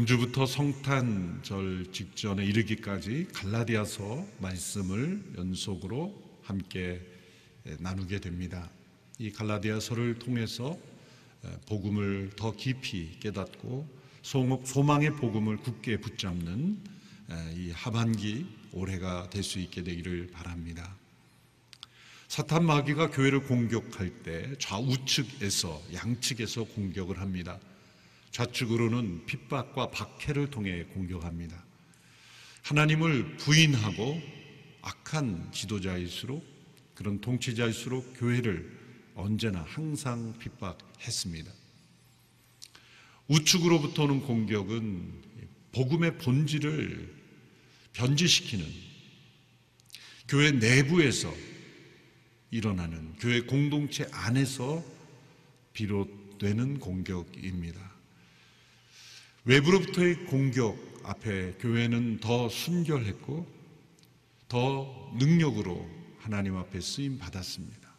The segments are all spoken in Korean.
금주부터 성탄절 직전에 이르기까지 갈라디아서 말씀을 연속으로 함께 나누게 됩니다. 이 갈라디아서를 통해서 복음을 더 깊이 깨닫고 소망의 복음을 굳게 붙잡는 이 하반기 올해가 될 수 있게 되기를 바랍니다. 사탄 마귀가 교회를 공격할 때 좌우측에서 양측에서 공격을 합니다. 좌측으로는 핍박과 박해를 통해 공격합니다. 하나님을 부인하고 악한 지도자일수록 그런 통치자일수록 교회를 언제나 항상 핍박했습니다. 우측으로부터 오는 공격은 복음의 본질을 변질시키는 교회 내부에서 일어나는 교회 공동체 안에서 비롯되는 공격입니다. 외부로부터의 공격 앞에 교회는 더 순결했고 더 능력으로 하나님 앞에 쓰임 받았습니다.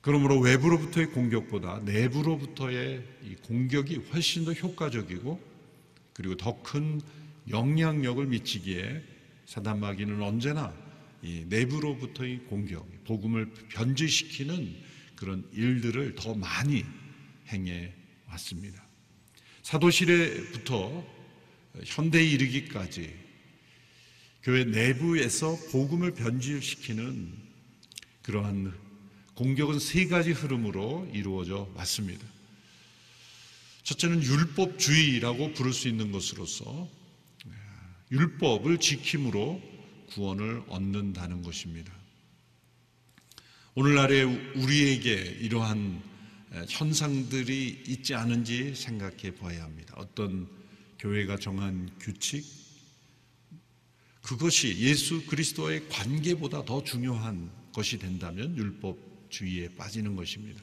그러므로 외부로부터의 공격보다 내부로부터의 공격이 훨씬 더 효과적이고 그리고 더 큰 영향력을 미치기에 사단 마귀는 언제나 이 내부로부터의 공격, 복음을 변질시키는 그런 일들을 더 많이 행해 왔습니다. 사도시대부터 현대에 이르기까지 교회 내부에서 복음을 변질시키는 그러한 공격은 세 가지 흐름으로 이루어져 왔습니다. 첫째는 율법주의라고 부를 수 있는 것으로서 율법을 지킴으로 구원을 얻는다는 것입니다. 오늘날에 우리에게 이러한 현상들이 있지 않은지 생각해 봐야 합니다. 어떤 교회가 정한 규칙, 그것이 예수 그리스도의 관계보다 더 중요한 것이 된다면 율법주의에 빠지는 것입니다.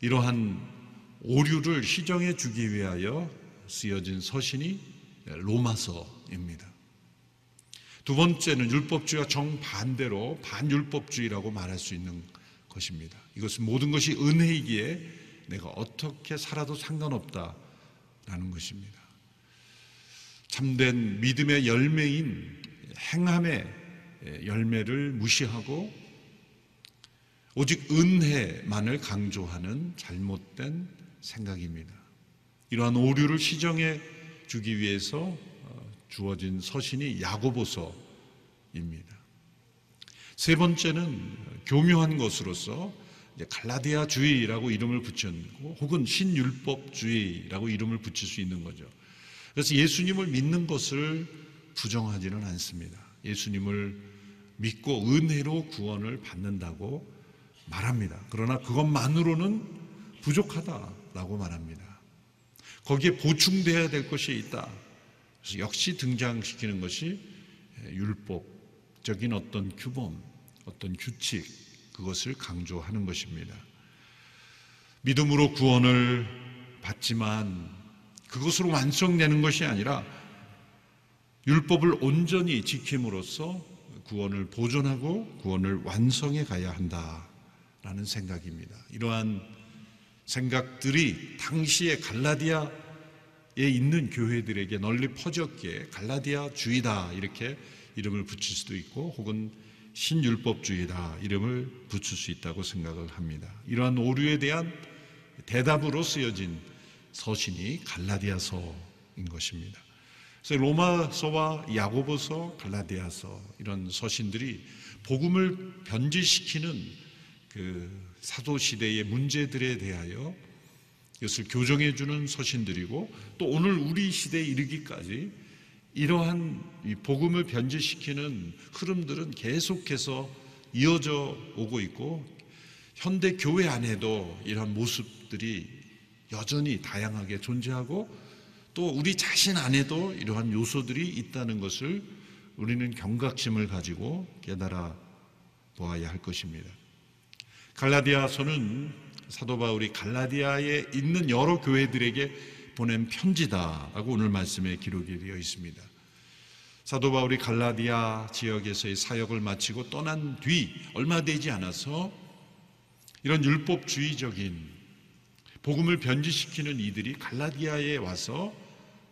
이러한 오류를 시정해 주기 위하여 쓰여진 서신이 로마서입니다. 두 번째는 율법주의와 정반대로 반율법주의라고 말할 수 있는 것입니다. 이것은 모든 것이 은혜이기에 내가 어떻게 살아도 상관없다라는 것입니다. 참된 믿음의 열매인 행함의 열매를 무시하고 오직 은혜만을 강조하는 잘못된 생각입니다. 이러한 오류를 시정해 주기 위해서 어, 주어진 서신이 야고보서입니다. 세 번째는 교묘한 것으로서 갈라디아 주의라고 이름을 붙였고 혹은 신율법주의라고 이름을 붙일 수 있는 거죠. 그래서 예수님을 믿는 것을 부정하지는 않습니다. 예수님을 믿고 은혜로 구원을 받는다고 말합니다. 그러나 그것만으로는 부족하다라고 말합니다. 거기에 보충돼야 될 것이 있다. 그래서 역시 등장시키는 것이 율법적인 어떤 규범, 어떤 규칙, 그것을 강조하는 것입니다. 믿음으로 구원을 받지만 그것으로 완성되는 것이 아니라 율법을 온전히 지킴으로써 구원을 보존하고 구원을 완성해 가야 한다라는 생각입니다. 이러한 생각들이 당시에 갈라디아에 있는 교회들에게 널리 퍼졌기에 갈라디아 주의다 이렇게 이름을 붙일 수도 있고 혹은 신율법주의다 이름을 붙일 수 있다고 생각을 합니다. 이러한 오류에 대한 대답으로 쓰여진 서신이 갈라디아서인 것입니다. 그래서 로마서와 야고보서, 갈라디아서 이런 서신들이 복음을 변질시키는 그 사도 시대의 문제들에 대하여 이것을 교정해 주는 서신들이고 또 오늘 우리 시대에 이르기까지 이러한 복음을 변질시키는 흐름들은 계속해서 이어져 오고 있고 현대 교회 안에도 이러한 모습들이 여전히 다양하게 존재하고 또 우리 자신 안에도 이러한 요소들이 있다는 것을 우리는 경각심을 가지고 깨달아 보아야 할 것입니다. 갈라디아서는 사도 바울이 갈라디아에 있는 여러 교회들에게 보낸 편지다라고 오늘 말씀에 기록이 되어 있습니다. 사도 바울이 갈라디아 지역에서의 사역을 마치고 떠난 뒤 얼마 되지 않아서 이런 율법주의적인 복음을 변질시키는 이들이 갈라디아에 와서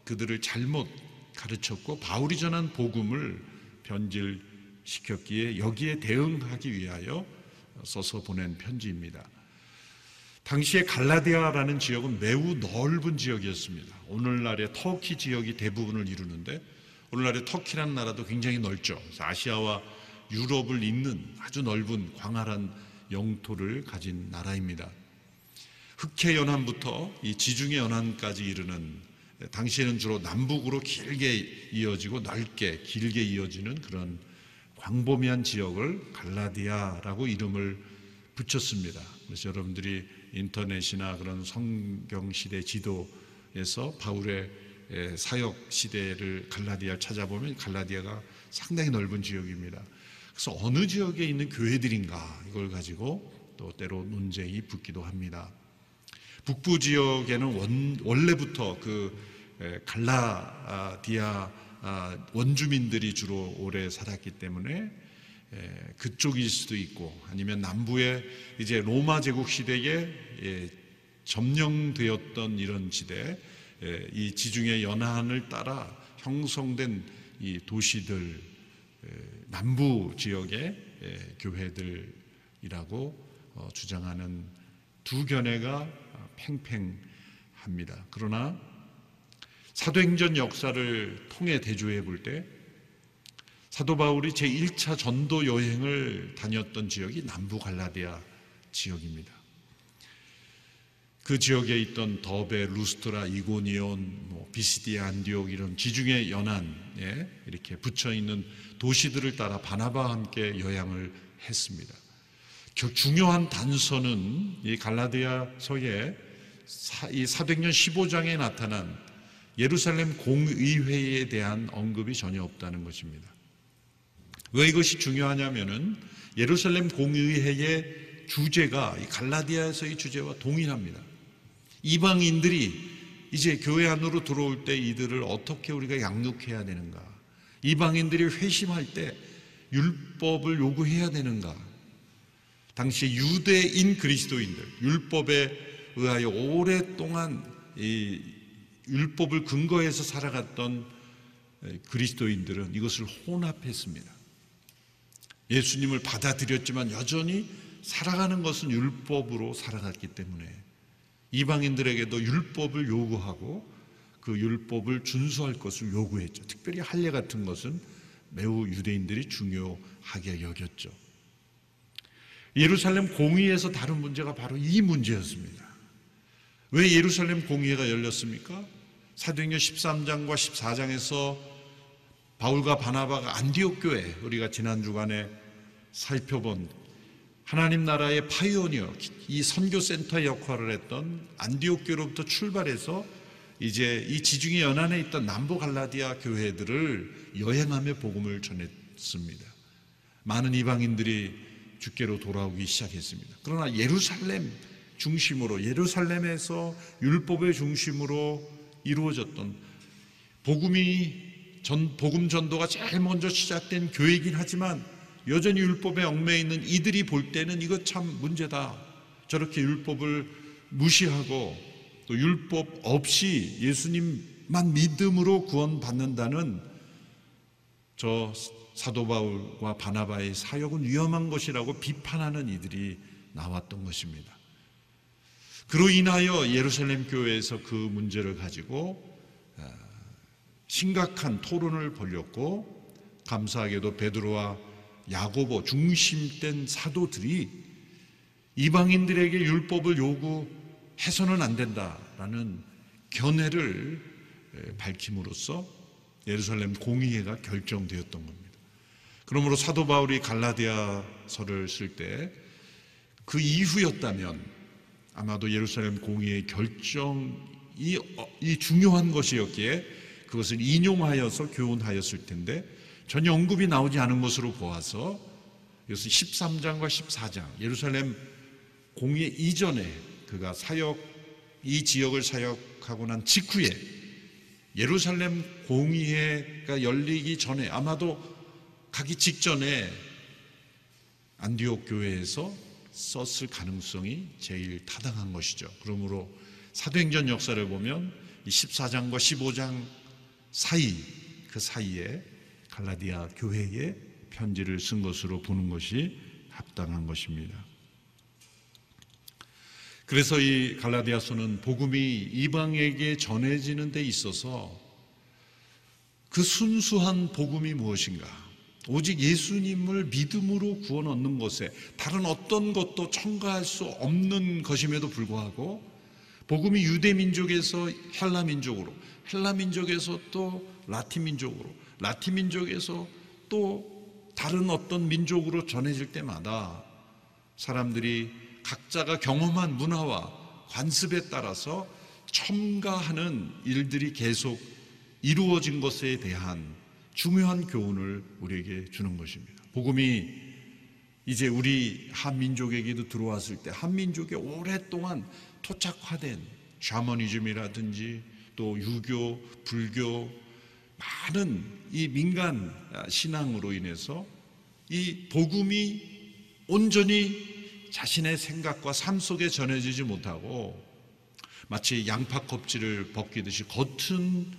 그들을 잘못 가르쳤고 바울이 전한 복음을 변질시켰기에 여기에 대응하기 위하여 써서 보낸 편지입니다. 당시에 갈라디아라는 지역은 매우 넓은 지역이었습니다. 오늘날의 터키 지역이 대부분을 이루는데 오늘날의 터키라는 나라도 굉장히 넓죠. 아시아와 유럽을 잇는 아주 넓은 광활한 영토를 가진 나라입니다. 흑해 연안부터 이 지중해 연안까지 이르는 당시에는 주로 남북으로 길게 이어지고 넓게 길게 이어지는 그런 광범위한 지역을 갈라디아라고 이름을 붙였습니다. 그래서 여러분들이 인터넷이나 그런 성경 시대 지도에서 바울의 사역 시대를 갈라디아 찾아보면 갈라디아가 상당히 넓은 지역입니다. 그래서 어느 지역에 있는 교회들인가 이걸 가지고 또 때로 논쟁이 붙기도 합니다. 북부 지역에는 원, 원래부터 그 갈라디아 아, 원주민들이 주로 오래 살았기 때문에 그쪽일 수도 있고 아니면 남부에 이제 로마 제국 시대에 점령되었던 이런 지대 이 지중해 연안을 따라 형성된 이 도시들 남부 지역의 교회들이라고 어, 주장하는 두 견해가 팽팽합니다. 그러나 사도행전 역사를 통해 대조해 볼 때 사도 바울이 제 1차 전도 여행을 다녔던 지역이 남부 갈라디아 지역입니다. 그 지역에 있던 더베, 루스트라, 이고니온, 뭐 비시디아, 안디옥 이런 지중해 연안에 이렇게 붙여 있는 도시들을 따라 바나바와 함께 여행을 했습니다. 중요한 단서는 이 갈라디아서의 이 사도행전 15장에 나타난 예루살렘 공의회에 대한 언급이 전혀 없다는 것입니다. 왜 이것이 중요하냐면은 예루살렘 공의회의 주제가 갈라디아에서의 주제와 동일합니다. 이방인들이 이제 교회 안으로 들어올 때 이들을 어떻게 우리가 양육해야 되는가? 이방인들이 회심할 때 율법을 요구해야 되는가? 당시 유대인 그리스도인들, 율법에 의하여 오랫동안 이 율법을 근거해서 살아갔던 그리스도인들은 이것을 혼합했습니다. 예수님을 받아들였지만 여전히 살아가는 것은 율법으로 살아갔기 때문에 이방인들에게도 율법을 요구하고 그 율법을 준수할 것을 요구했죠. 특별히 할례 같은 것은 매우 유대인들이 중요하게 여겼죠. 예루살렘 공의에서 다룬 문제가 바로 이 문제였습니다. 왜 예루살렘 공의회가 열렸습니까? 사도행전 13장과 14장에서 바울과 바나바가 안디옥 교회 우리가 지난 주간에 살펴본 하나님 나라의 파이오니어 이 선교 센터 역할을 했던 안디옥 교로부터 출발해서 이제 이 지중해 연안에 있던 남부 갈라디아 교회들을 여행하며 복음을 전했습니다. 많은 이방인들이 주께로 돌아오기 시작했습니다. 그러나 예루살렘 중심으로 예루살렘에서 율법의 중심으로 이루어졌던 복음이 전 복음 전도가 제일 먼저 시작된 교회이긴 하지만 여전히 율법에 얽매 있는 이들이 볼 때는 이거 참 문제다. 저렇게 율법을 무시하고 또 율법 없이 예수님만 믿음으로 구원받는다는 저 사도 바울과 바나바의 사역은 위험한 것이라고 비판하는 이들이 나왔던 것입니다. 그로 인하여 예루살렘 교회에서 그 문제를 가지고 아, 심각한 토론을 벌였고 감사하게도 베드로와 야고보 중심된 사도들이 이방인들에게 율법을 요구해서는 안 된다라는 견해를 밝힘으로써 예루살렘 공의회가 결정되었던 겁니다. 그러므로 사도 바울이 갈라디아서를 쓸 때 그 이후였다면 아마도 예루살렘 공의의 결정이 어, 이 중요한 것이었기에 그것을 인용하여서 교훈하였을 텐데 전혀 언급이 나오지 않은 것으로 보아서 이것은 13장과 14장 예루살렘 공의 이전에 그가 사역 이 지역을 사역하고 난 직후에 예루살렘 공의회가 열리기 전에 아마도 가기 직전에 안디옥 교회에서 썼을 가능성이 제일 타당한 것이죠. 그러므로 사도행전 역사를 보면 14장과 15장 사이 그 사이에 갈라디아 교회에 편지를 쓴 것으로 보는 것이 합당한 것입니다. 그래서 이 갈라디아서는 복음이 이방에게 전해지는 데 있어서 그 순수한 복음이 무엇인가? 오직 예수님을 믿음으로 구원 얻는 것에 다른 어떤 것도 첨가할 수 없는 것임에도 불구하고 복음이 유대 민족에서 헬라 민족으로, 헬라 민족에서 또 라틴 민족으로, 라틴 민족에서 또 다른 어떤 민족으로 전해질 때마다 사람들이 각자가 경험한 문화와 관습에 따라서 첨가하는 일들이 계속 이루어진 것에 대한 중요한 교훈을 우리에게 주는 것입니다. 복음이 이제 우리 한민족에게도 들어왔을 때 한민족에 오랫동안 토착화된 샤머니즘이라든지 또 유교, 불교 많은 이 민간 신앙으로 인해서 이 복음이 온전히 자신의 생각과 삶 속에 전해지지 못하고 마치 양파 껍질을 벗기듯이 겉은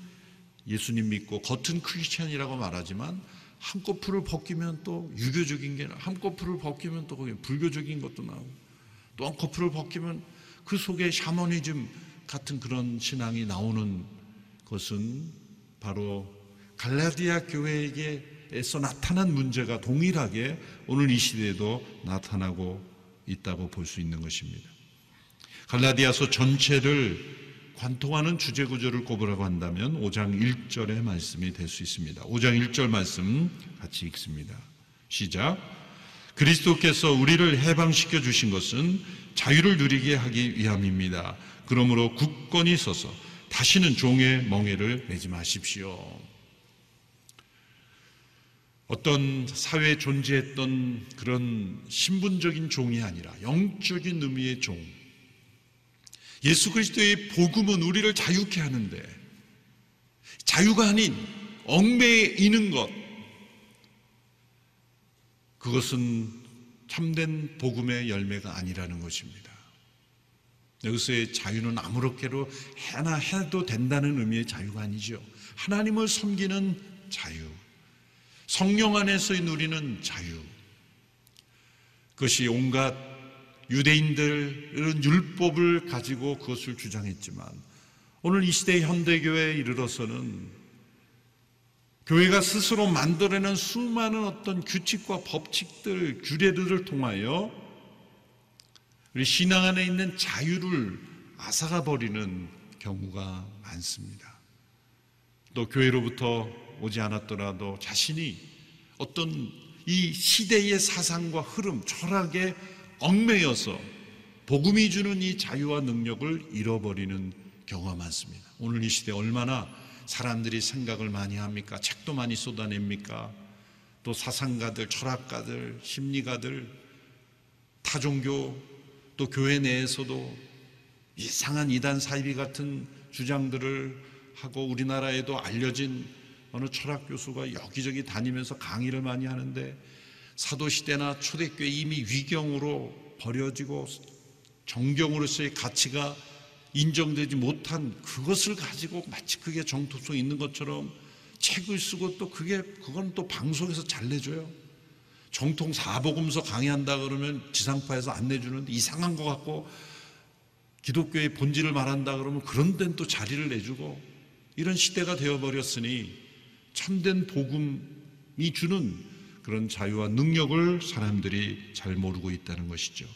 예수님 믿고 겉은 크리스천이라고 말하지만 한꺼풀을 벗기면 또 유교적인 게 한꺼풀을 벗기면 또 거기 불교적인 것도 나오고 또 한꺼풀을 벗기면 그 속에 샤머니즘 같은 그런 신앙이 나오는 것은 바로 갈라디아 교회에게서 나타난 문제가 동일하게 오늘 이 시대에도 나타나고 있다고 볼 수 있는 것입니다. 갈라디아서 전체를 관통하는 주제 구조를 꼽으라고 한다면 5장 1절의 말씀이 될 수 있습니다. 5장 1절 말씀 같이 읽습니다. 시작. 그리스도께서 우리를 해방시켜 주신 것은 자유를 누리게 하기 위함입니다. 그러므로 굳건히 서서 다시는 종의 멍에를 매지 마십시오. 어떤 사회에 존재했던 그런 신분적인 종이 아니라 영적인 의미의 종. 예수 그리스도의 복음은 우리를 자유케 하는데 자유가 아닌 얽매에 있는 것 그것은 참된 복음의 열매가 아니라는 것입니다. 여기서의 자유는 아무렇게로 해나 해도 된다는 의미의 자유가 아니죠. 하나님을 섬기는 자유. 성령 안에서 누리는 자유. 그것이 온갖 유대인들은 율법을 가지고 그것을 주장했지만 오늘 이 시대 현대교회에 이르러서는 교회가 스스로 만들어낸 수많은 어떤 규칙과 법칙들, 규례들을 통하여 우리 신앙 안에 있는 자유를 앗아가 버리는 경우가 많습니다. 또 교회로부터 오지 않았더라도 자신이 어떤 이 시대의 사상과 흐름, 철학에 얽매여서 복음이 주는 이 자유와 능력을 잃어버리는 경우가 많습니다. 오늘 이 시대 얼마나 사람들이 생각을 많이 합니까? 책도 많이 쏟아냅니까? 또 사상가들, 철학가들, 심리가들, 타종교, 또 교회 내에서도 이상한 이단 사이비 같은 주장들을 하고 우리나라에도 알려진 어느 철학 교수가 여기저기 다니면서 강의를 많이 하는데 사도 시대나 초대교회 이미 위경으로 버려지고 정경으로서의 가치가 인정되지 못한 그것을 가지고 마치 그게 정통성 있는 것처럼 책을 쓰고 또 그게 그건 또 방송에서 잘 내줘요. 정통 사복음서 강의한다 그러면 지상파에서 안 내주는데 이상한 것 같고 기독교의 본질을 말한다 그러면 그런 데는 또 자리를 내주고 이런 시대가 되어버렸으니 참된 복음이 주는 그런 자유와 능력을 사람들이 잘 모르고 있다는 것이죠.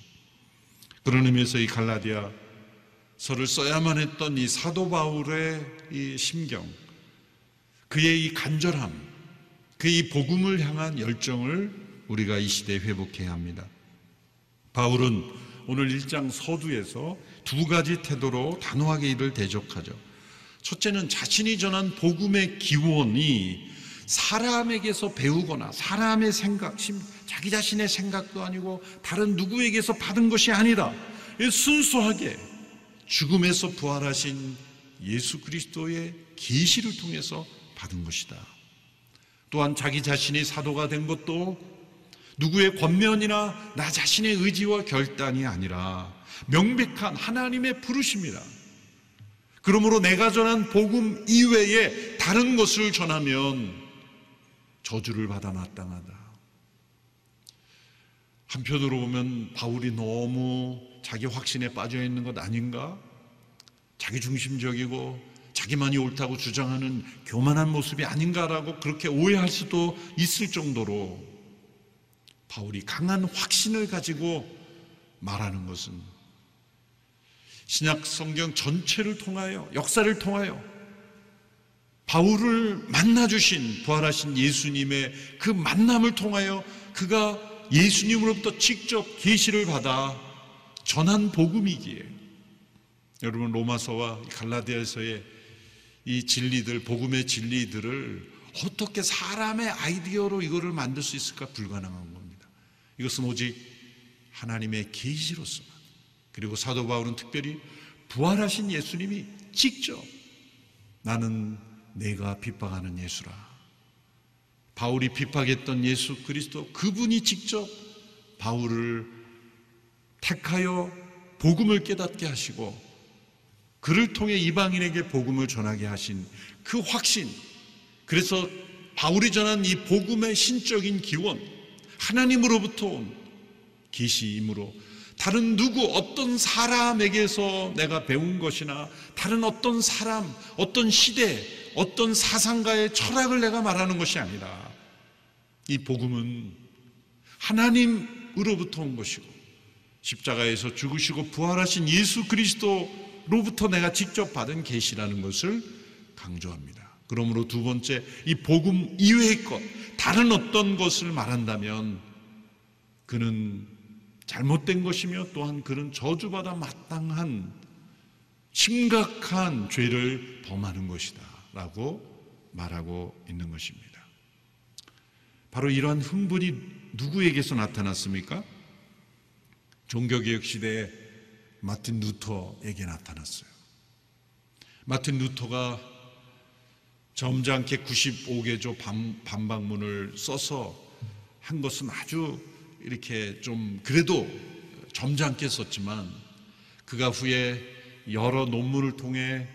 그런 의미에서 이 갈라디아 서를 써야만 했던 이 사도 바울의 이 심경, 그의 이 간절함, 그의 이 복음을 향한 열정을 우리가 이 시대에 회복해야 합니다. 바울은 오늘 1장 서두에서 두 가지 태도로 단호하게 이를 대적하죠. 첫째는 자신이 전한 복음의 기원이 사람에게서 배우거나 사람의 생각, 자기 자신의 생각도 아니고 다른 누구에게서 받은 것이 아니라 순수하게 죽음에서 부활하신 예수 그리스도의 계시를 통해서 받은 것이다. 또한 자기 자신이 사도가 된 것도 누구의 권면이나 나 자신의 의지와 결단이 아니라 명백한 하나님의 부르심이라. 그러므로 내가 전한 복음 이외에 다른 것을 전하면 저주를 받아 마땅하다. 한편으로 보면 바울이 너무 자기 확신에 빠져 있는 것 아닌가? 자기 중심적이고 자기만이 옳다고 주장하는 교만한 모습이 아닌가라고 그렇게 오해할 수도 있을 정도로 바울이 강한 확신을 가지고 말하는 것은 신약 성경 전체를 통하여 역사를 통하여 바울을 만나 주신 부활하신 예수님의 그 만남을 통하여 그가 예수님으로부터 직접 계시를 받아 전한 복음이기에 여러분 로마서와 갈라디아서의 이 진리들 복음의 진리들을 어떻게 사람의 아이디어로 이거를 만들 수 있을까 불가능한 겁니다. 이것은 오직 하나님의 계시로서만 그리고 사도 바울은 특별히 부활하신 예수님이 직접 나는 내가 핍박하는 예수라. 바울이 핍박했던 예수 그리스도 그분이 직접 바울을 택하여 복음을 깨닫게 하시고 그를 통해 이방인에게 복음을 전하게 하신 그 확신. 그래서 바울이 전한 이 복음의 신적인 기원, 하나님으로부터 온 계시이므로 다른 누구 어떤 사람에게서 내가 배운 것이나 다른 어떤 사람, 어떤 시대, 어떤 사상가의 철학을 내가 말하는 것이 아니라 이 복음은 하나님으로부터 온 것이고 십자가에서 죽으시고 부활하신 예수 그리스도로부터 내가 직접 받은 계시라는 것을 강조합니다. 그러므로 두 번째 이 복음 이외의 것 다른 어떤 것을 말한다면 그는 잘못된 것이며 또한 그는 저주받아 마땅한 심각한 죄를 범하는 것이다 라고 말하고 있는 것입니다. 바로 이러한 흥분이 누구에게서 나타났습니까? 종교개혁 시대에 마틴 루터에게 나타났어요. 마틴 루터가 점잖게 95개조 반박문을 써서 한 것은 아주 이렇게 좀 그래도 점잖게 썼지만 그가 후에 여러 논문을 통해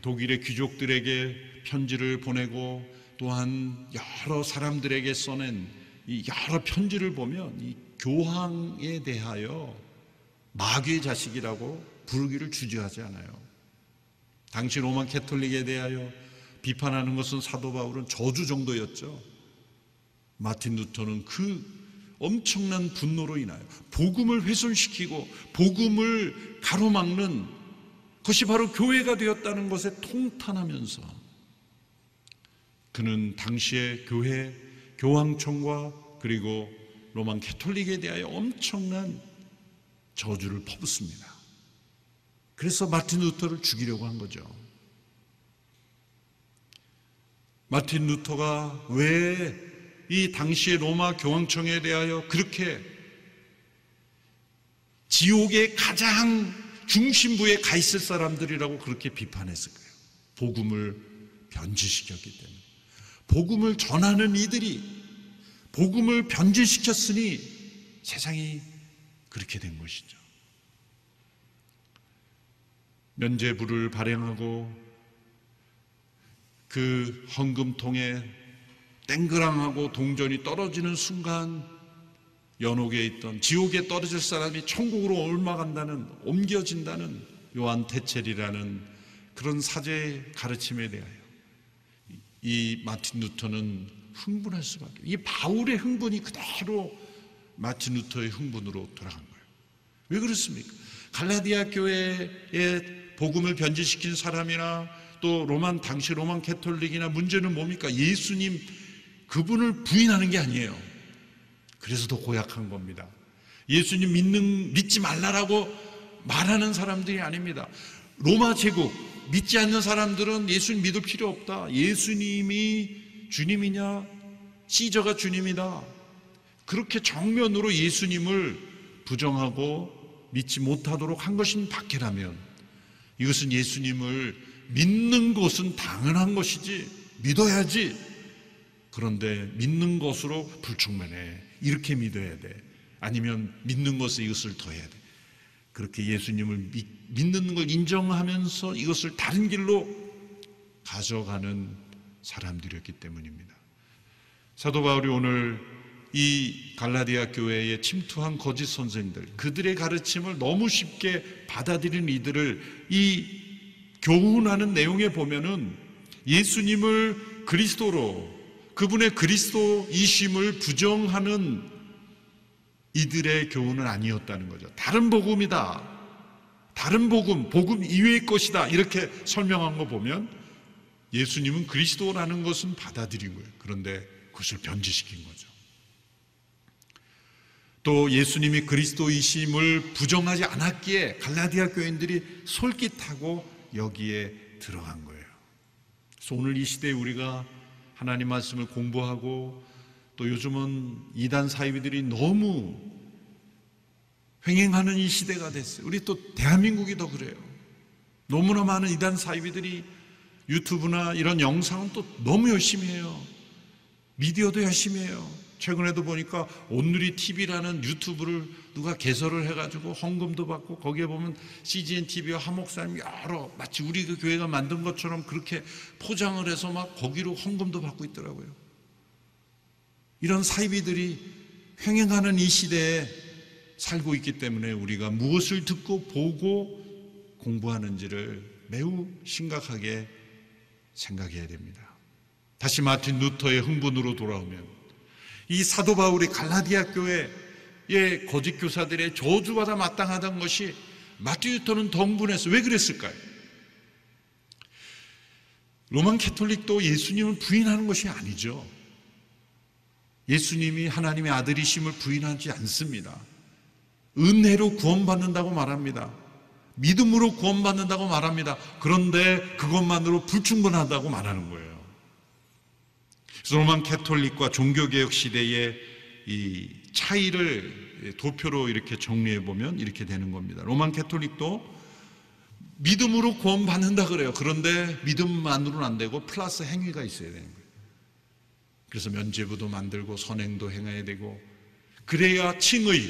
독일의 귀족들에게 편지를 보내고 또한 여러 사람들에게 써낸 이 여러 편지를 보면 이 교황에 대하여 마귀의 자식이라고 부르기를 주저하지 않아요. 당시 로만 캐톨릭에 대하여 비판하는 것은 사도 바울은 저주 정도였죠. 마틴 루터는 그 엄청난 분노로 인하여 복음을 훼손시키고 복음을 가로막는 것이 바로 교회가 되었다는 것에 통탄하면서 그는 당시의 교회 교황청과 그리고 로만 캐톨릭에 대하여 엄청난 저주를 퍼붓습니다. 그래서 마틴 루터를 죽이려고 한 거죠. 마틴 루터가 왜 이 당시의 로마 교황청에 대하여 그렇게 지옥의 가장 중심부에 가 있을 사람들이라고 그렇게 비판했을 거예요. 복음을 변질시켰기 때문에. 복음을 전하는 이들이 복음을 변질시켰으니 세상이 그렇게 된 것이죠. 면죄부를 발행하고 그 헌금통에 땡그랑하고 동전이 떨어지는 순간 연옥에 있던 지옥에 떨어질 사람이 천국으로 옮아간다는 옮겨진다는 요한 테첼이라는 그런 사제의 가르침에 대하여 이 마틴 루터는 흥분할 수밖에 이 바울의 흥분이 그대로 마틴 루터의 흥분으로 돌아간 거예요. 왜 그렇습니까? 갈라디아 교회의 복음을 변질시킨 사람이나 또 Roman 당시 Roman Catholic이나 문제는 뭡니까? 예수님 그분을 부인하는 게 아니에요. 그래서 더 고약한 겁니다. 예수님 믿는 믿지 말라라고 말하는 사람들이 아닙니다. 로마 제국 믿지 않는 사람들은 예수님 믿을 필요 없다. 예수님이 주님이냐? 시저가 주님이다. 그렇게 정면으로 예수님을 부정하고 믿지 못하도록 한 것인 밖이라면 이것은 예수님을 믿는 것은 당연한 것이지 믿어야지. 그런데 믿는 것으로 불충만해. 이렇게 믿어야 돼. 아니면 믿는 것에 이것을 더해야 돼. 그렇게 예수님을 믿, 믿는 걸 인정하면서 이것을 다른 길로 가져가는 사람들이었기 때문입니다. 사도 바울이 오늘 이 갈라디아 교회에 침투한 거짓 선생들, 그들의 가르침을 너무 쉽게 받아들인 이들을 이 교훈하는 내용에 보면은 예수님을 그리스도로 그분의 그리스도이심을 부정하는 이들의 교훈은 아니었다는 거죠. 다른 복음이다. 다른 복음, 복음 이외의 것이다. 이렇게 설명한 거 보면 예수님은 그리스도라는 것은 받아들인 거예요. 그런데 그것을 변질시킨 거죠. 또 예수님이 그리스도이심을 부정하지 않았기에 갈라디아 교인들이 솔깃하고 여기에 들어간 거예요. 그래서 오늘 이 시대에 우리가 하나님 말씀을 공부하고 또 요즘은 이단 사이비들이 너무 횡행하는 이 시대가 됐어요. 우리 또 대한민국이 더 그래요. 너무나 많은 이단 사이비들이 유튜브나 이런 영상은 또 너무 열심히 해요. 미디어도 열심히 해요. 최근에도 보니까 온누리 TV라는 유튜브를 누가 개설을 해가지고 헌금도 받고 거기에 보면 CGN TV와 한목사님 여러 마치 우리 그 교회가 만든 것처럼 그렇게 포장을 해서 막 거기로 헌금도 받고 있더라고요. 이런 사이비들이 횡행하는 이 시대에 살고 있기 때문에 우리가 무엇을 듣고 보고 공부하는지를 매우 심각하게 생각해야 됩니다. 다시 마틴 루터의 흥분으로 돌아오면 이 사도 바울이 갈라디아 교회의 거짓 교사들의 저주받아 마땅하던 것이 마틴 루터는 덩분해서 왜 그랬을까요? 로만 캐톨릭도 예수님을 부인하는 것이 아니죠. 예수님이 하나님의 아들이심을 부인하지 않습니다. 은혜로 구원받는다고 말합니다. 믿음으로 구원받는다고 말합니다. 그런데 그것만으로 불충분하다고 말하는 거예요. 로만 캐톨릭과 종교개혁 시대의 이 차이를 도표로 이렇게 정리해 보면 이렇게 되는 겁니다. 로만 캐톨릭도 믿음으로 구원받는다 그래요. 그런데 믿음만으로는 안 되고 플러스 행위가 있어야 되는 거예요. 그래서 면죄부도 만들고 선행도 행해야 되고 그래야 칭의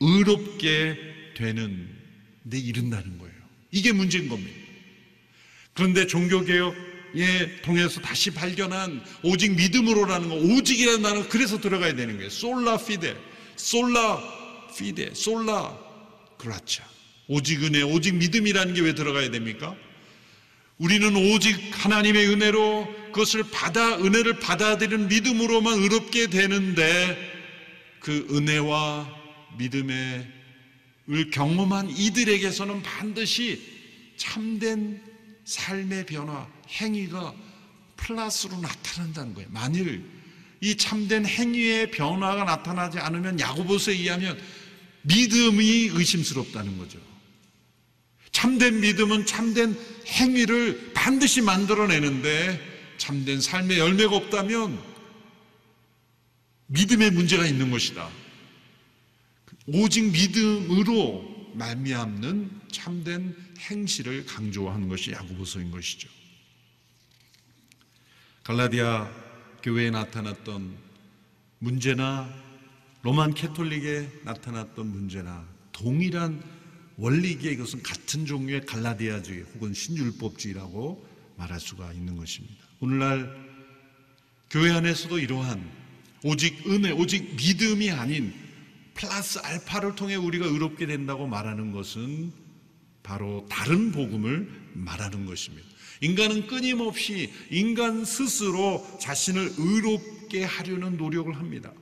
의롭게 되는 데 이른다는 거예요. 이게 문제인 겁니다. 그런데 종교개혁 에 통해서 다시 발견한 오직 믿음으로라는 거, 오직이라는 단어 그래서 들어가야 되는 거예요. 솔라 피데, 솔라 피데, 솔라 그라차. 오직 은혜, 오직 믿음이라는 게 왜 들어가야 됩니까? 우리는 오직 하나님의 은혜로 그것을 받아 은혜를 받아들이는 믿음으로만 의롭게 되는데 그 은혜와 믿음의 을 경험한 이들에게서는 반드시 참된 삶의 변화, 행위가 플러스로 나타난다는 거예요. 만일 이 참된 행위의 변화가 나타나지 않으면 야고보서에 의하면 믿음이 의심스럽다는 거죠. 참된 믿음은 참된 행위를 반드시 만들어내는데 참된 삶의 열매가 없다면 믿음의 문제가 있는 것이다. 오직 믿음으로 말미암는 참된 행실을 강조하는 것이 야고보서인 것이죠. 갈라디아 교회에 나타났던 문제나 로만 캐톨릭에 나타났던 문제나 동일한 원리기에 이것은 같은 종류의 갈라디아주의 혹은 신율법주의라고 말할 수가 있는 것입니다. 오늘날 교회 안에서도 이러한 오직 은혜, 오직 믿음이 아닌 플러스 알파를 통해 우리가 의롭게 된다고 말하는 것은 바로 다른 복음을 말하는 것입니다. 인간은 끊임없이 인간 스스로 자신을 의롭게 하려는 노력을 합니다.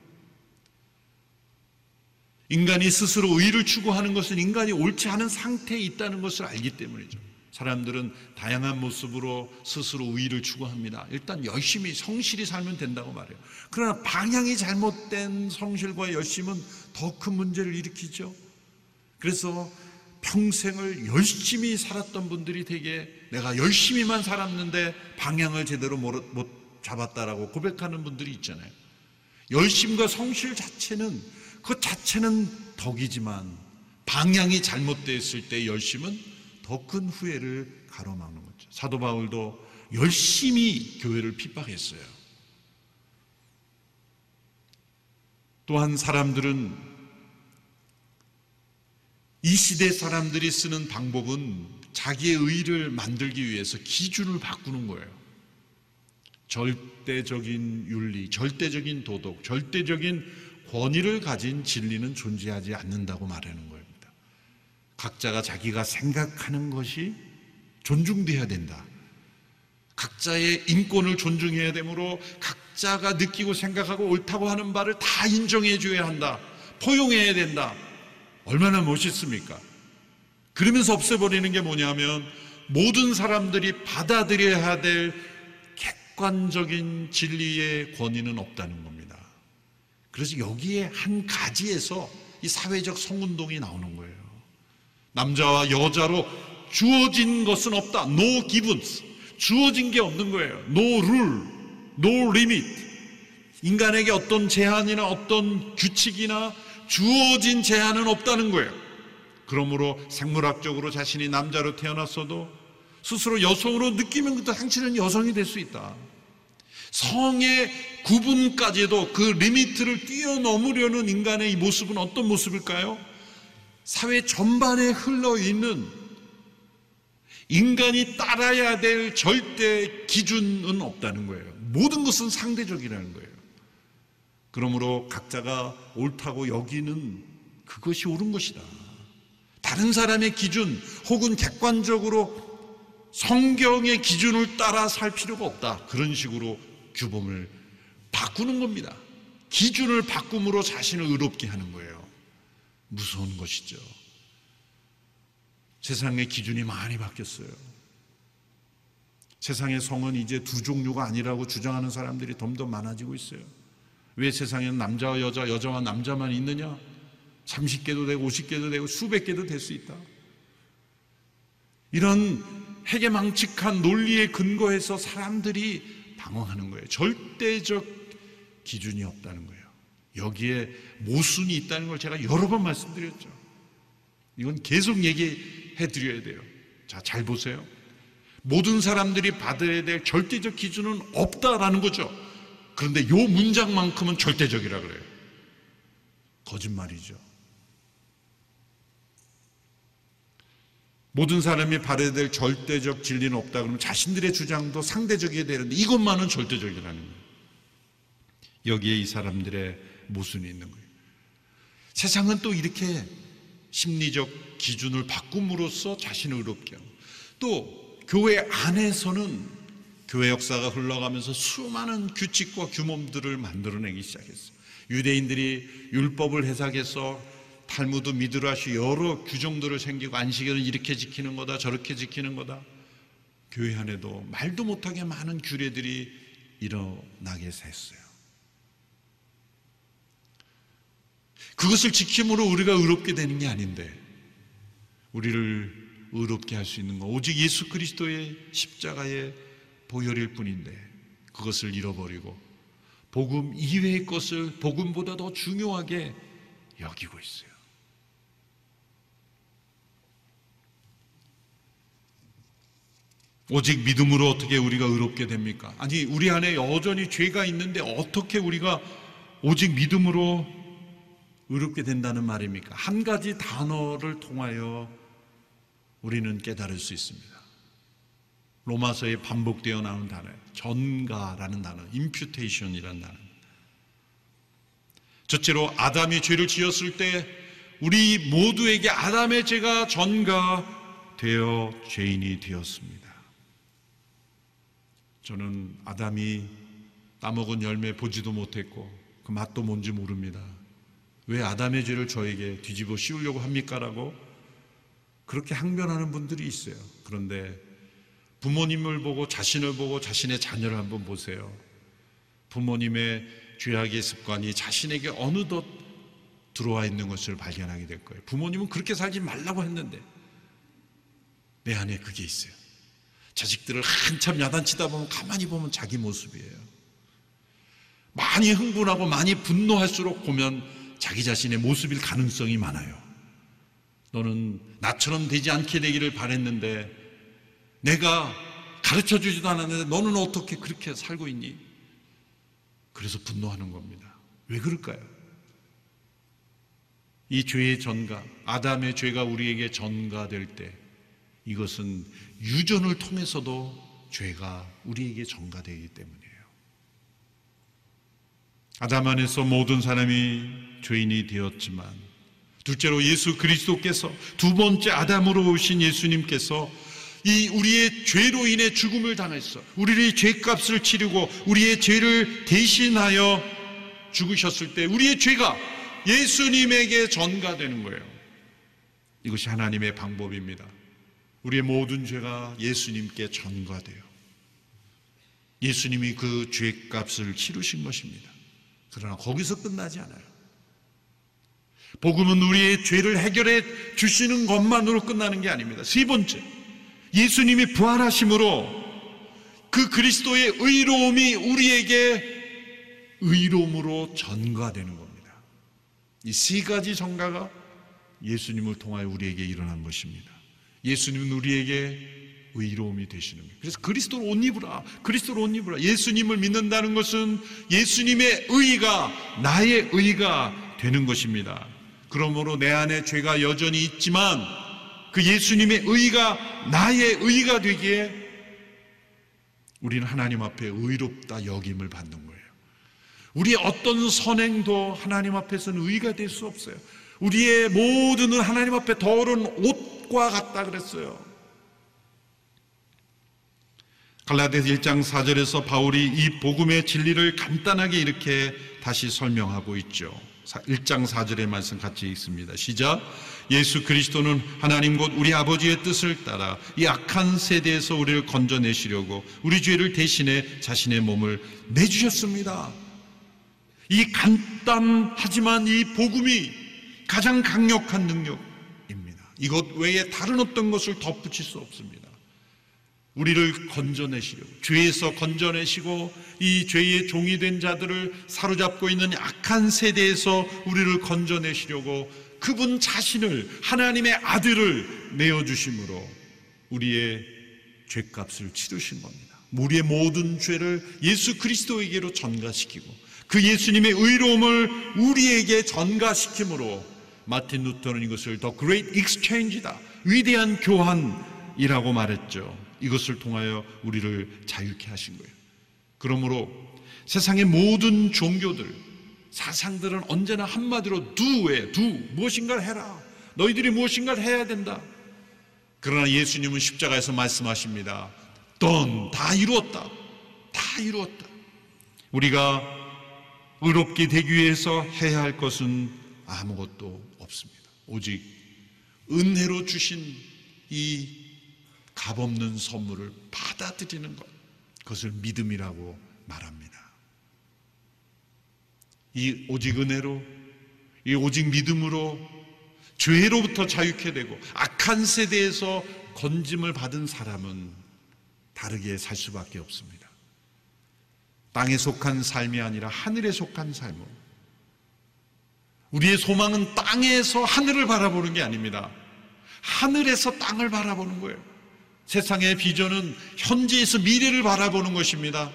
인간이 스스로 의를 추구하는 것은 인간이 옳지 않은 상태에 있다는 것을 알기 때문이죠. 사람들은 다양한 모습으로 스스로 의를 추구합니다. 일단 열심히 성실히 살면 된다고 말해요. 그러나 방향이 잘못된 성실과 열심은 더 큰 문제를 일으키죠. 그래서 평생을 열심히 살았던 분들이 되게 내가 열심히만 살았는데 방향을 제대로 못 잡았다라고 고백하는 분들이 있잖아요. 열심과 성실 자체는 그 자체는 덕이지만 방향이 잘못되었을 때 열심은 더 큰 후회를 가로막는 거죠. 사도 바울도 열심히 교회를 핍박했어요. 또한 사람들은 이 시대 사람들이 쓰는 방법은 자기의 의를 만들기 위해서 기준을 바꾸는 거예요. 절대적인 윤리, 절대적인 도덕, 절대적인 권위를 가진 진리는 존재하지 않는다고 말하는 겁니다. 각자가 자기가 생각하는 것이 존중돼야 된다. 각자의 인권을 존중해야 되므로 각자가 느끼고 생각하고 옳다고 하는 바를 다 인정해 줘야 한다. 포용해야 된다. 얼마나 멋있습니까? 그러면서 없애버리는 게 뭐냐면 모든 사람들이 받아들여야 될 객관적인 진리의 권위는 없다는 겁니다. 그래서 여기에 한 가지에서 이 사회적 성운동이 나오는 거예요. 남자와 여자로 주어진 것은 없다. No givens. 주어진 게 없는 거예요. No rule, no limit. 인간에게 어떤 제한이나 어떤 규칙이나 주어진 제한은 없다는 거예요. 그러므로 생물학적으로 자신이 남자로 태어났어도 스스로 여성으로 느끼면 그때 당신은 여성이 될 수 있다. 성의 구분까지도 그 리미트를 뛰어넘으려는 인간의 이 모습은 어떤 모습일까요? 사회 전반에 흘러 있는 인간이 따라야 될 절대 기준은 없다는 거예요. 모든 것은 상대적이라는 거예요. 그러므로 각자가 옳다고 여기는 그것이 옳은 것이다. 다른 사람의 기준 혹은 객관적으로 성경의 기준을 따라 살 필요가 없다. 그런 식으로 규범을 바꾸는 겁니다. 기준을 바꿈으로 자신을 의롭게 하는 거예요. 무서운 것이죠. 세상의 기준이 많이 바뀌었어요. 세상의 성은 이제 두 종류가 아니라고 주장하는 사람들이 점점 많아지고 있어요. 왜 세상에는 남자와 여자, 여자와 남자만 있느냐? 30개도 되고 50개도 되고 수백 개도 될 수 있다. 이런 해계망측한 논리에 근거해서 사람들이 방황하는 거예요. 절대적 기준이 없다는 거예요. 여기에 모순이 있다는 걸 제가 여러 번 말씀드렸죠. 이건 계속 얘기해 드려야 돼요. 자, 잘 보세요. 모든 사람들이 받아야 될 절대적 기준은 없다라는 거죠. 그런데 요 문장만큼은 절대적이라 그래요. 거짓말이죠. 모든 사람이 받아야 될 절대적 진리는 없다 그러면 자신들의 주장도 상대적이어야 되는데 이것만은 절대적이라는 거예요. 여기에 이 사람들의 모순이 있는 거예요. 세상은 또 이렇게 심리적 기준을 바꿈으로써 자신을 의롭게 하고 또 교회 안에서는 교회 역사가 흘러가면서 수많은 규칙과 규범들을 만들어내기 시작했어요. 유대인들이 율법을 해석해서 탈무드 미드라시 여러 규정들을 생기고 안식일은 이렇게 지키는 거다 저렇게 지키는 거다. 교회 안에도 말도 못하게 많은 규례들이 일어나게 했어요. 그것을 지킴으로 우리가 의롭게 되는 게 아닌데 우리를 의롭게 할 수 있는 건 오직 예수 그리스도의 십자가의 보혈일 뿐인데 그것을 잃어버리고 복음 이외의 것을 복음보다 더 중요하게 여기고 있어요. 오직 믿음으로 어떻게 우리가 의롭게 됩니까? 아니, 우리 안에 여전히 죄가 있는데 어떻게 우리가 오직 믿음으로 의롭게 된다는 말입니까? 한 가지 단어를 통하여 우리는 깨달을 수 있습니다. 로마서에 반복되어 나오는 단어예요. 전가라는 단어, imputation이라는 단어. 첫째로 아담이 죄를 지었을 때 우리 모두에게 아담의 죄가 전가되어 죄인이 되었습니다. 저는 아담이 따먹은 열매 보지도 못했고 그 맛도 뭔지 모릅니다. 왜 아담의 죄를 저에게 뒤집어 씌우려고 합니까? 라고 그렇게 항변하는 분들이 있어요. 그런데 부모님을 보고 자신을 보고 자신의 자녀를 한번 보세요. 부모님의 죄악의 습관이 자신에게 어느덧 들어와 있는 것을 발견하게 될 거예요. 부모님은 그렇게 살지 말라고 했는데 내 안에 그게 있어요. 자식들을 한참 야단치다 보면 가만히 보면 자기 모습이에요. 많이 흥분하고 많이 분노할수록 보면 자기 자신의 모습일 가능성이 많아요. 너는 나처럼 되지 않게 되기를 바랬는데 내가 가르쳐 주지도 않았는데 너는 어떻게 그렇게 살고 있니? 그래서 분노하는 겁니다. 왜 그럴까요? 이 죄의 전가, 아담의 죄가 우리에게 전가될 때 이것은 유전을 통해서도 죄가 우리에게 전가되기 때문이에요. 아담 안에서 모든 사람이 죄인이 되었지만 둘째로 예수 그리스도께서 두 번째 아담으로 오신 예수님께서 이 우리의 죄로 인해 죽음을 당했어. 우리의 죄값을 치르고 우리의 죄를 대신하여 죽으셨을 때 우리의 죄가 예수님에게 전가되는 거예요. 이것이 하나님의 방법입니다. 우리의 모든 죄가 예수님께 전가돼요. 예수님이 그 죄값을 치르신 것입니다. 그러나 거기서 끝나지 않아요. 복음은 우리의 죄를 해결해 주시는 것만으로 끝나는 게 아닙니다. 세 번째, 예수님이 부활하심으로 그 그리스도의 의로움이 우리에게 의로움으로 전가되는 겁니다. 이 세 가지 전가가 예수님을 통하여 우리에게 일어난 것입니다. 예수님은 우리에게 의로움이 되시는 거예요. 그래서 그리스도로 옷 입으라. 그리스도로 옷 입으라. 예수님을 믿는다는 것은 예수님의 의가 나의 의가 되는 것입니다. 그러므로 내 안에 죄가 여전히 있지만 그 예수님의 의가 나의 의가 되기에 우리는 하나님 앞에 의롭다 여김을 받는 거예요. 우리의 어떤 선행도 하나님 앞에서는 의가 될 수 없어요. 우리의 모든 하나님 앞에 더러운 옷 과 같다 그랬어요. 갈라디아서 1장 4절에서 바울이 이 복음의 진리를 간단하게 이렇게 다시 설명하고 있죠. 1장 4절의 말씀 같이 읽습니다. 시작. 예수 그리스도는 하나님 곧 우리 아버지의 뜻을 따라 이 악한 세대에서 우리를 건져내시려고 우리 죄를 대신해 자신의 몸을 내주셨습니다. 이 간단하지만 이 복음이 가장 강력한 능력입니다. 이것 외에 다른 어떤 것을 덧붙일 수 없습니다. 우리를 건져내시려고 죄에서 건져내시고 이 죄의 종이 된 자들을 사로잡고 있는 악한 세대에서 우리를 건져내시려고 그분 자신을 하나님의 아들을 내어 주심으로 우리의 죄값을 치르신 겁니다. 우리의 모든 죄를 예수 그리스도에게로 전가시키고 그 예수님의 의로움을 우리에게 전가시킴으로 마틴 루터는 이것을 The Great Exchange다. 위대한 교환이라고 말했죠. 이것을 통하여 우리를 자유케 하신 거예요. 그러므로 세상의 모든 종교들, 사상들은 언제나 한마디로 do에, do, 무엇인가를 해라. 너희들이 무엇인가를 해야 된다. 그러나 예수님은 십자가에서 말씀하십니다. done, 다 이루었다. 다 이루었다. 우리가 의롭게 되기 위해서 해야 할 것은 아무것도 없습니다. 오직 은혜로 주신 이 값없는 선물을 받아들이는 것. 그것을 믿음이라고 말합니다. 이 오직 은혜로, 이 오직 믿음으로 죄로부터 자유케 되고 악한 세대에서 건짐을 받은 사람은 다르게 살 수밖에 없습니다. 땅에 속한 삶이 아니라 하늘에 속한 삶으로. 우리의 소망은 땅에서 하늘을 바라보는 게 아닙니다. 하늘에서 땅을 바라보는 거예요. 세상의 비전은 현재에서 미래를 바라보는 것입니다.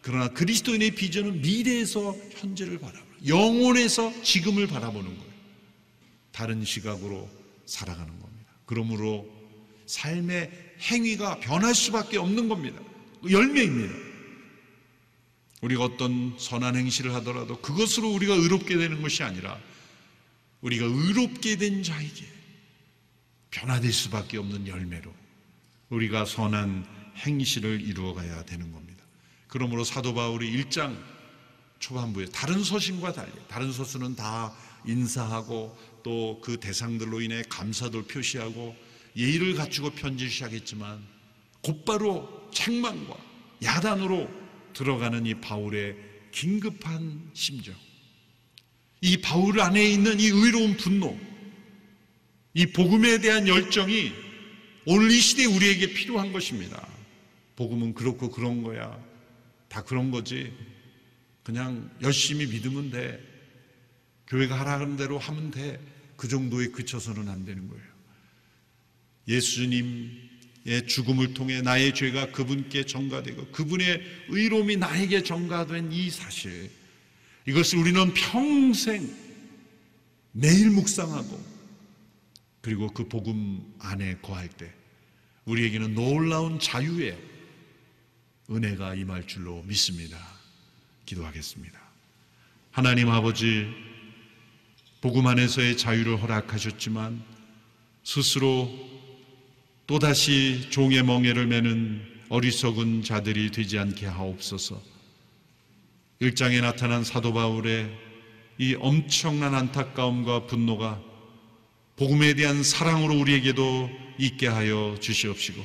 그러나 그리스도인의 비전은 미래에서 현재를 바라보는 영혼에서 지금을 바라보는 거예요. 다른 시각으로 살아가는 겁니다. 그러므로 삶의 행위가 변할 수밖에 없는 겁니다. 열매입니다. 우리가 어떤 선한 행실을 하더라도 그것으로 우리가 의롭게 되는 것이 아니라 우리가 의롭게 된 자에게 변화될 수밖에 없는 열매로 우리가 선한 행실을 이루어가야 되는 겁니다. 그러므로 사도 바울이 1장 초반부에 다른 서신과 달리 다른 서신은 다 인사하고 또 그 대상들로 인해 감사도 표시하고 예의를 갖추고 편지를 시작했지만 곧바로 책망과 야단으로 들어가는 이 바울의 긴급한 심정 이 바울 안에 있는 이 의로운 분노 이 복음에 대한 열정이 오늘 이 시대에 우리에게 필요한 것입니다. 복음은 그렇고 그런 거야. 다 그런 거지. 그냥 열심히 믿으면 돼. 교회가 하라는 대로 하면 돼. 그 정도에 그쳐서는 안 되는 거예요. 예수님의 죽음을 통해 나의 죄가 그분께 전가되고 그분의 의로움이 나에게 전가된 이 사실. 이것을 우리는 평생 매일 묵상하고 그리고 그 복음 안에 거할 때 우리에게는 놀라운 자유의 은혜가 임할 줄로 믿습니다. 기도하겠습니다. 하나님 아버지, 복음 안에서의 자유를 허락하셨지만 스스로 또다시 종의 멍에를 매는 어리석은 자들이 되지 않게 하옵소서. 일장에 나타난 사도 바울의 이 엄청난 안타까움과 분노가 복음에 대한 사랑으로 우리에게도 있게 하여 주시옵시고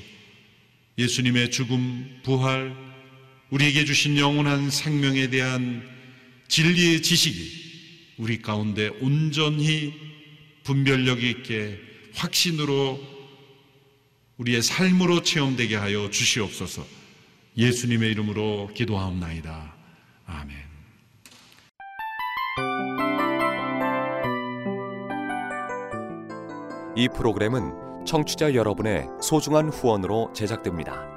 예수님의 죽음, 부활, 우리에게 주신 영원한 생명에 대한 진리의 지식이 우리 가운데 온전히 분별력 있게 확신으로 우리의 삶으로 체험되게 하여 주시옵소서 예수님의 이름으로 기도하옵나이다. 아멘. 이 프로그램은 청취자 여러분의 소중한 후원으로 제작됩니다.